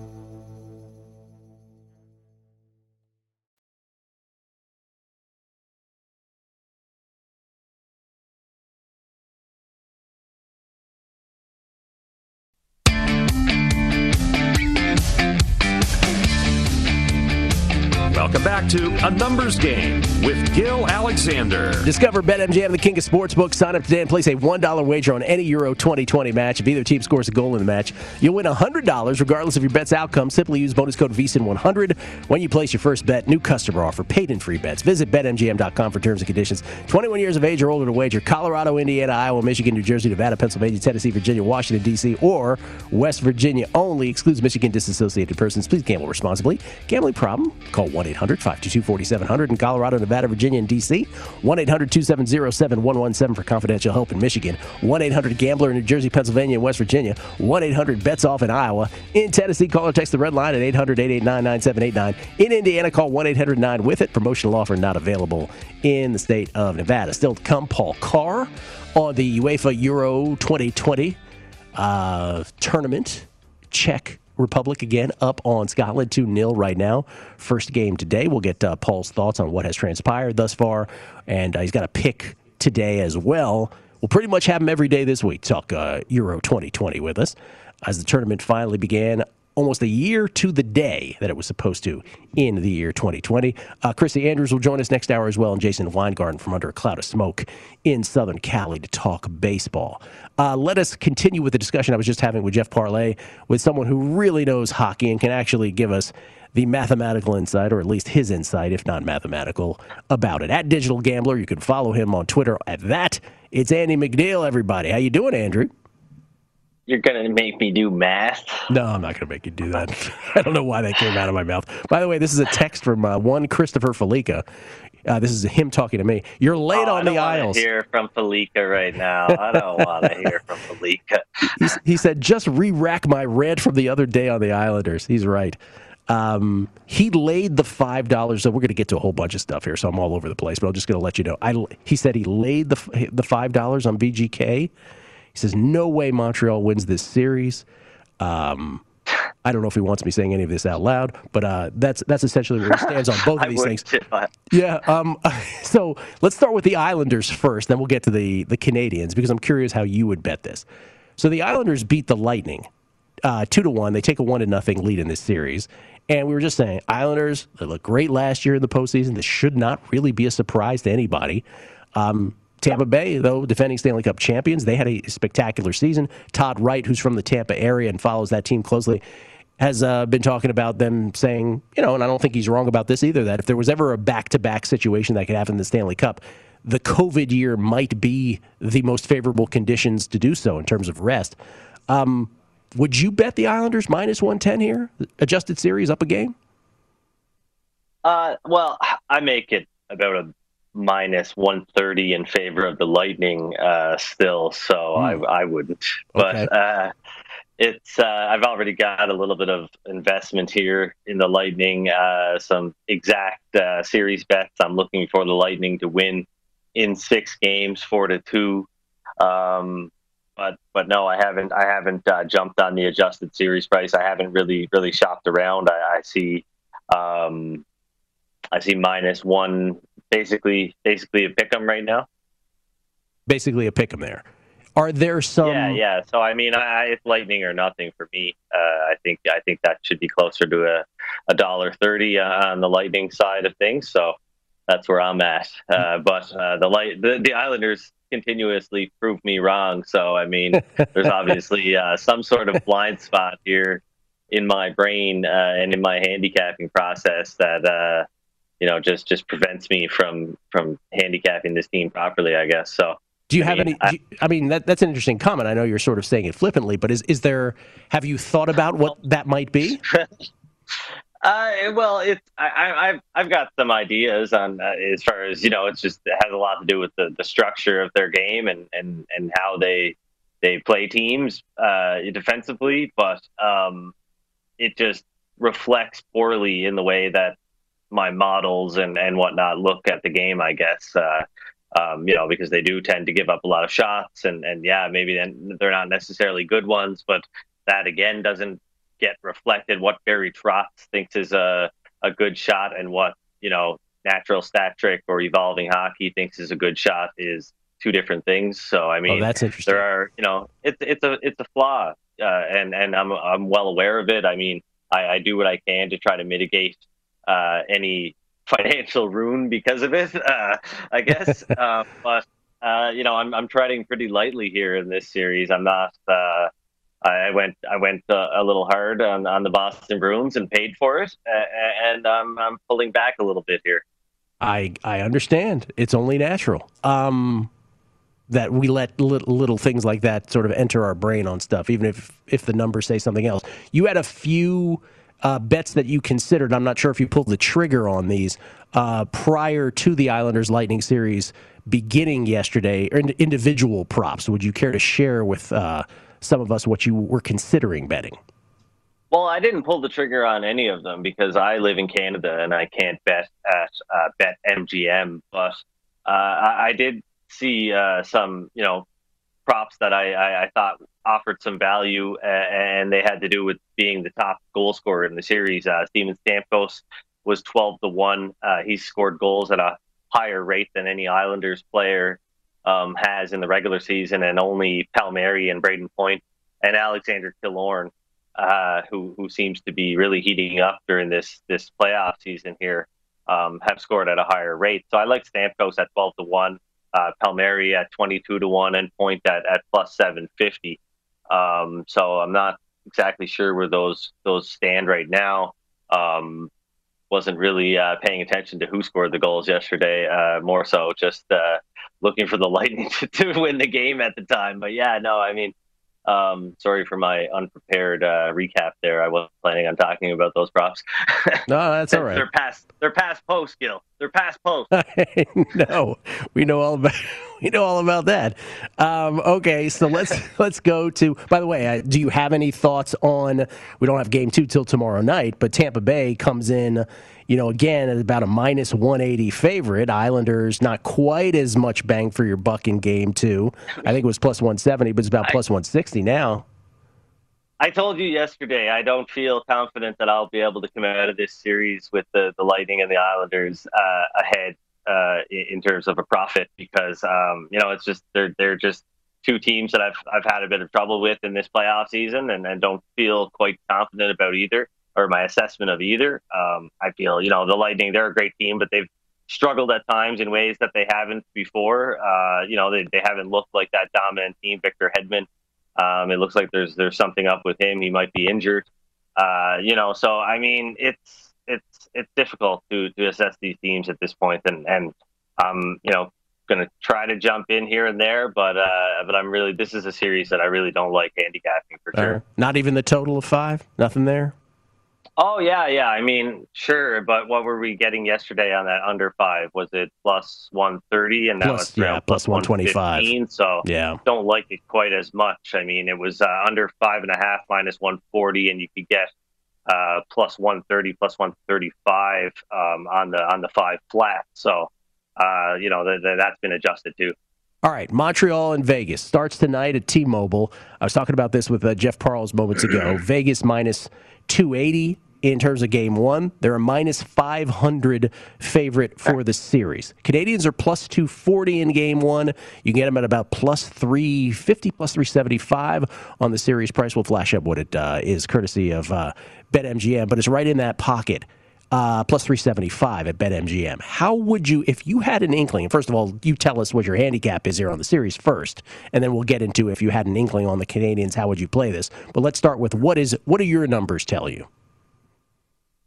Back to A Numbers Game with Gill Alexander. Discover BetMGM, the king of sportsbooks. Sign up today and place a $1 wager on any Euro 2020 match. If either team scores a goal in the match, you'll win $100 regardless of your bet's outcome. Simply use bonus code VSIN100 when you place your first bet. New customer offer, paid in free bets. Visit BetMGM.com for terms and conditions. 21 years of age or older to wager. Colorado, Indiana, Iowa, Michigan, New Jersey, Nevada, Pennsylvania, Tennessee, Virginia, Washington, D.C., or West Virginia only. Excludes Michigan disassociated persons. Please gamble responsibly. Gambling problem? Call 1 800 522 4700 in Colorado, Nevada, Virginia, and D.C. 1 800 270 7117 for confidential help in Michigan. 1 800 Gambler in New Jersey, Pennsylvania, and West Virginia. 1 800 Bets Off in Iowa. In Tennessee, call or text the red line at 800 889 9789. In Indiana, call 1 800 9 with it. Promotional offer not available in the state of Nevada. Still to come, Paul Carr on the UEFA Euro 2020 uh, tournament. Czech Republic again up on Scotland 2 0 right now. First game today. We'll get uh, Paul's thoughts on what has transpired thus far. And uh, he's got a pick today as well. We'll pretty much have him every day this week talk uh, Euro 2020 with us as the tournament finally began almost a year to the day that it was supposed to in the year 2020. Uh, Chrissy Andrews will join us next hour as well, and Jason Weingarten from Under a Cloud of Smoke in Southern Cali to talk baseball. Uh, let us continue with the discussion I was just having with Jeff Parles, with someone who really knows hockey and can actually give us the mathematical insight, or at least his insight, if not mathematical, about it. At Digital Gambler, you can follow him on Twitter at that. It's Andy MacNeil, everybody. How you doing, Andrew? You're gonna make me do math? No, I'm not gonna make you do that. *laughs* I don't know why that came out of my mouth. By the way, this is a text from uh, one Christopher Fallica. Uh, this is him talking to me. You're late oh, on the Isles. I hear from Fallica right now. I don't want to hear from Fallica. he said, just re-rack my rant from the other day on the Islanders. He's right. Um, he laid the five dollars. So we're going to get to a whole bunch of stuff here, so I'm all over the place. But I'm just going to let you know. I, he said he laid the the five dollars on VGK. He says no way Montreal wins this series. Um, I don't know if he wants me saying any of this out loud, but uh, that's that's essentially where he stands on both *laughs* of these things. Yeah. Um, *laughs* so let's start with the Islanders first, then we'll get to the the Canadiens because I'm curious how you would bet this. So the Islanders beat the Lightning uh, two to one. They take a one to nothing lead in this series, and we were just saying Islanders they looked great last year in the postseason. This should not really be a surprise to anybody. Um, Tampa Bay, though, defending Stanley Cup champions, they had a spectacular season. Todd Wright, who's from the Tampa area and follows that team closely, has uh, been talking about them saying, you know, and I don't think he's wrong about this either, that if there was ever a back to back situation that could happen in the Stanley Cup, the COVID year might be the most favorable conditions to do so in terms of rest. Um, would you bet the Islanders minus 110 here? Adjusted series up a game? Uh, well, I make it about a minus 130 in favor of the Lightning uh, still, so mm. I, I wouldn't. But okay. uh, it's uh, I've already got a little bit of investment here in the Lightning, uh, some exact uh, series bets. I'm looking for the Lightning to win in six games, four to two. Um, but but no, I haven't I haven't uh, jumped on the adjusted series price. I haven't really really shopped around. I, I see. Um, I see minus one basically basically a pick 'em right now. Basically a pick 'em there. Are there some? Yeah, yeah. So I mean, I, it's lightning or nothing for me. Uh, I think I think that should be closer to a a dollar thirty uh, on the lightning side of things. So that's where I'm at. Uh, but uh, the light the, the Islanders continuously prove me wrong. So I mean, there's *laughs* obviously uh, some sort of blind spot here in my brain uh, and in my handicapping process that you know just just prevents me from from handicapping this team properly i guess so do you I have mean, any? You, I, mean, that, that's an interesting comment. I know you're sort of saying it flippantly, but is is there? Have you thought about what that might be? *laughs* Uh, well, it's I, have I've got some ideas on uh, as far as you know. It's just it has a lot to do with the, the structure of their game and, and, and how they they play teams uh, defensively, but um, it just reflects poorly in the way that my models and, and whatnot look at the game. I guess uh, um, you know because they do tend to give up a lot of shots, and and yeah, maybe then they're not necessarily good ones, but that again doesn't get reflected what Barry Trotz thinks is a, a good shot and what, you know, natural stat trick or evolving hockey thinks is a good shot is two different things. So I mean, oh, that's interesting. There are, you know, it's it's a it's a flaw, uh, and and I'm I'm well aware of it. I mean, I, I do what I can to try to mitigate uh, any financial ruin because of it. Uh, I guess, uh, *laughs* but uh, you know, I'm I'm treading pretty lightly here in this series. I'm not. Uh, I went I went uh, a little hard on, on the Boston Bruins and paid for it, uh, and um, I'm pulling back a little bit here. I I understand. It's only natural. Um, that we let little, little things like that sort of enter our brain on stuff, even if if the numbers say something else. You had a few uh, bets that you considered. I'm not sure if you pulled the trigger on these uh, prior to the Islanders Lightning series beginning yesterday, or individual props. Would you care to share with? Uh, some of us what you were considering betting? Well, I didn't pull the trigger on any of them because I live in Canada and I can't bet at uh, Bet MGM. But uh, I, I, did see uh, some, you know, props that I, I, I, thought offered some value, and they had to do with being the top goal scorer in the series. Uh, Steven Stamkos was twelve to one. Uh, he scored goals at a higher rate than any Islanders player um, has in the regular season, and only Palmieri and Brayden Point and Alexander Killorn, uh, who who seems to be really heating up during this this playoff season here, um, have scored at a higher rate. So I like Stamkos at twelve to one, uh, Palmieri at twenty two to one, and Point at, at plus seven fifty. Um, so I'm not exactly sure where those those stand right now. Um, wasn't really uh, paying attention to who scored the goals yesterday. Uh, more so, just uh, looking for the *laughs* Lightning to, to, win the game at the time. But yeah, no, I mean, um, sorry for my unprepared uh, recap there. I wasn't planning on talking about those props. *laughs* No, that's all right. They're past. They're past post, Gill. They're past post. *laughs* no, we know all about. *laughs* We know all about that. Um, okay, so let's let's go to. By the way, uh, do you have any thoughts on? We don't have game two till tomorrow night, but Tampa Bay comes in you know, again, at about a minus 180 favorite. Islanders not quite as much bang for your buck in game two. I think it was plus 170, but it's about plus 160 now. I told you yesterday I don't feel confident that I'll be able to come out of this series with the, the Lightning and the Islanders uh, ahead uh, in terms of a profit because um, you know it's just they're they're just two teams that I've I've had a bit of trouble with in this playoff season and, and don't feel quite confident about either or my assessment of either. Um, I feel, you know, the Lightning, they're a great team, but they've struggled at times in ways that they haven't before. Uh, you know, they, they haven't looked like that dominant team. Victor Hedman, um, it looks like there's there's something up with him. He might be injured. Uh, you know, so I mean, it's it's it's difficult to to assess these teams at this point. and and um, you know, going to try to jump in here and there, but uh, but I'm really this is a series that I really don't like handicapping for sure. Uh, not even the total of five, nothing there. Oh yeah, yeah. I mean, sure, but what were we getting yesterday on that under five? Was it plus one thirty, and now plus, it's yeah, plus one twenty five. So yeah, don't like it quite as much. I mean, it was uh, under five and a half minus one forty, and you could get uh, plus one thirty, plus one thirty five um, on the on the five flat. So uh, you know th- th- that's been adjusted too. All right, Montreal and Vegas starts tonight at T-Mobile. I was talking about this with uh, Jeff Parles moments ago. *clears throat* Vegas minus 280 in terms of game one. They're a minus 500 favorite for the series. Canadiens are plus 240 in game one. You get them at about plus 350, plus 375 on the series price. We'll flash up what it uh, is, courtesy of uh, BetMGM, but it's right in that pocket. Uh, plus 375 at BetMGM. How would you, if you had an inkling, first of all, you tell us what your handicap is here on the series first, and then we'll get into if you had an inkling on the Canadiens, how would you play this? But let's start with what is what do your numbers tell you?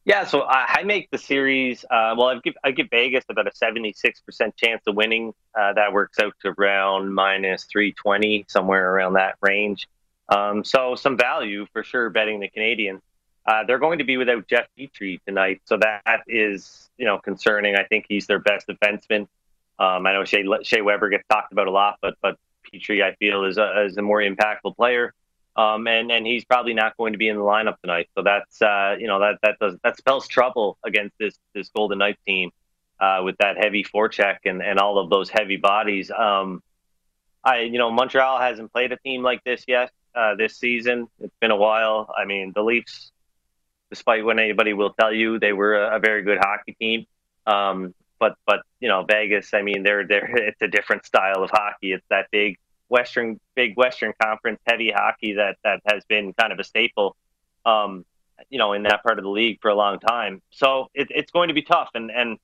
Yeah, so I make the series. Uh, well, I give I give Vegas about a seventy six percent chance of winning. Uh, that works out to around minus three twenty, somewhere around that range. Um, so some value for sure betting the Canadiens. Uh, they're going to be without Jeff Petry tonight, so that is you know concerning. I think he's their best defenseman. Um, I know Shea, Shea Weber gets talked about a lot, but but Petry I feel is a, is a more impactful player, um, and and he's probably not going to be in the lineup tonight. So that's uh, you know that that does that spells trouble against this this Golden Knights team uh, with that heavy forecheck and and all of those heavy bodies. Um, I you know Montreal hasn't played a team like this yet uh, this season. It's been a while. I mean the Leafs despite what anybody will tell you, they were a, a very good hockey team. Um, but but you know Vegas, I mean, they're they're *laughs* it's a different style of hockey. It's that big Western big Western Conference heavy hockey that that has been kind of a staple. Um, you know, in that part of the league for a long time. So it, it's going to be tough. And and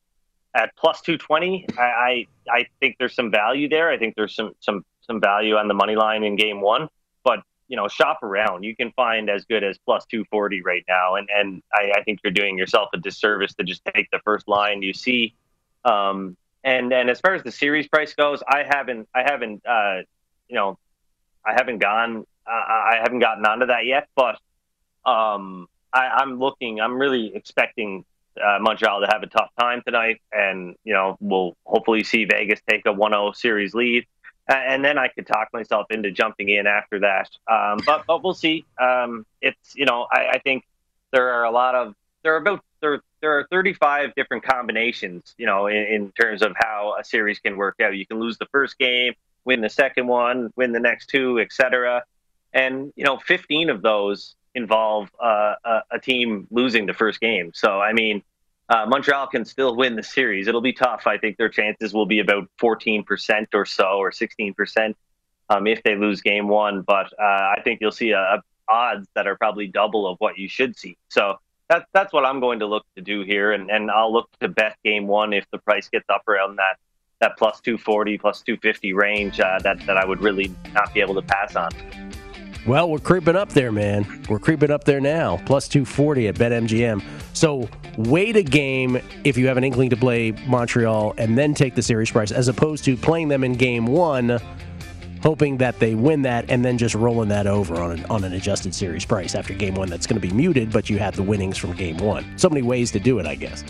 at plus two twenty, I, I I think there's some value there. I think there's some some some value on the money line in game one. But you know, shop around. You can find as good as plus 240 right now. And, and I, I think you're doing yourself a disservice to just take the first line you see. Um, and, and as far as the series price goes, I haven't, I haven't, uh, you know, I haven't gone, uh, I haven't gotten onto that yet, but, um, I, I'm looking, I'm really expecting uh, Montreal to have a tough time tonight, and you know we'll hopefully see Vegas take a 1-0 series lead and then I could talk myself into jumping in after that. Um, but but we'll see. Um, it's you know I, I, think there are a lot of there are about there there are 35 different combinations you know in, in terms of how a series can work out. You can lose the first game, win the second one, win the next two, etc. And you know 15 of those involve uh, a, a team losing the first game. So I mean uh, Montreal can still win the series. It'll be tough. I think their chances will be about 14% or so, or 16% um, if they lose game one. But uh, I think you'll see a, a odds that are probably double of what you should see. So that's that's what I'm going to look to do here, and, and I'll look to bet game one if the price gets up around that that plus 240, plus 250 range uh, that that I would really not be able to pass on. Well, we're creeping up there, man. We're creeping up there now. Plus 240 at BetMGM. So wait a game if you have an inkling to play Montreal and then take the series price, as opposed to playing them in game one, hoping that they win that and then just rolling that over on an, on an adjusted series price after game one that's going to be muted, but you have the winnings from game one. So many ways to do it, I guess.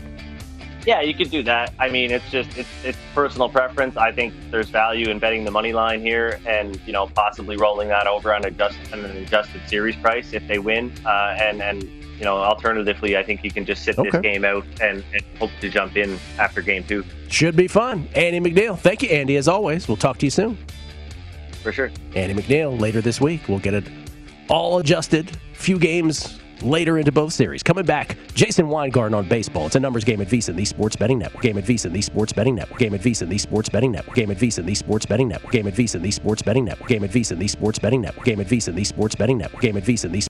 Yeah, you could do that. I mean, it's just it's it's personal preference. I think there's value in betting the money line here, and you know possibly rolling that over on, adjust, on an adjusted series price if they win. Uh, and and you know, alternatively, I think you can just sit okay. this game out and, and hope to jump in after game two. Should be fun. Andy MacNeil, thank you, Andy. As always, we'll talk to you soon. For sure. Andy MacNeil later this week. We'll get it all adjusted. Few games later into both series. Coming back, Jason Weingarten on baseball. It's a numbers game at VSiN, the Sports Betting Network. Game at VSiN, the Sports Betting Network. Game at VSiN, the Sports Betting Network. Game at VSiN, the Sports Betting Network. Game at VSiN, the Sports Betting Network. Game at VSiN, the Sports Betting Network. Game at VSiN, the Sports Betting Network. Game at VSiN, the at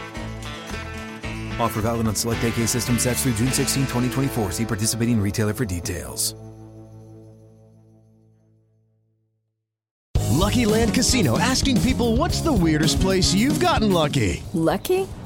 Offer valid on select AK system sets through June 16, 2024. See participating retailer for details. Lucky Land Casino asking people what's the weirdest place you've gotten lucky? Lucky?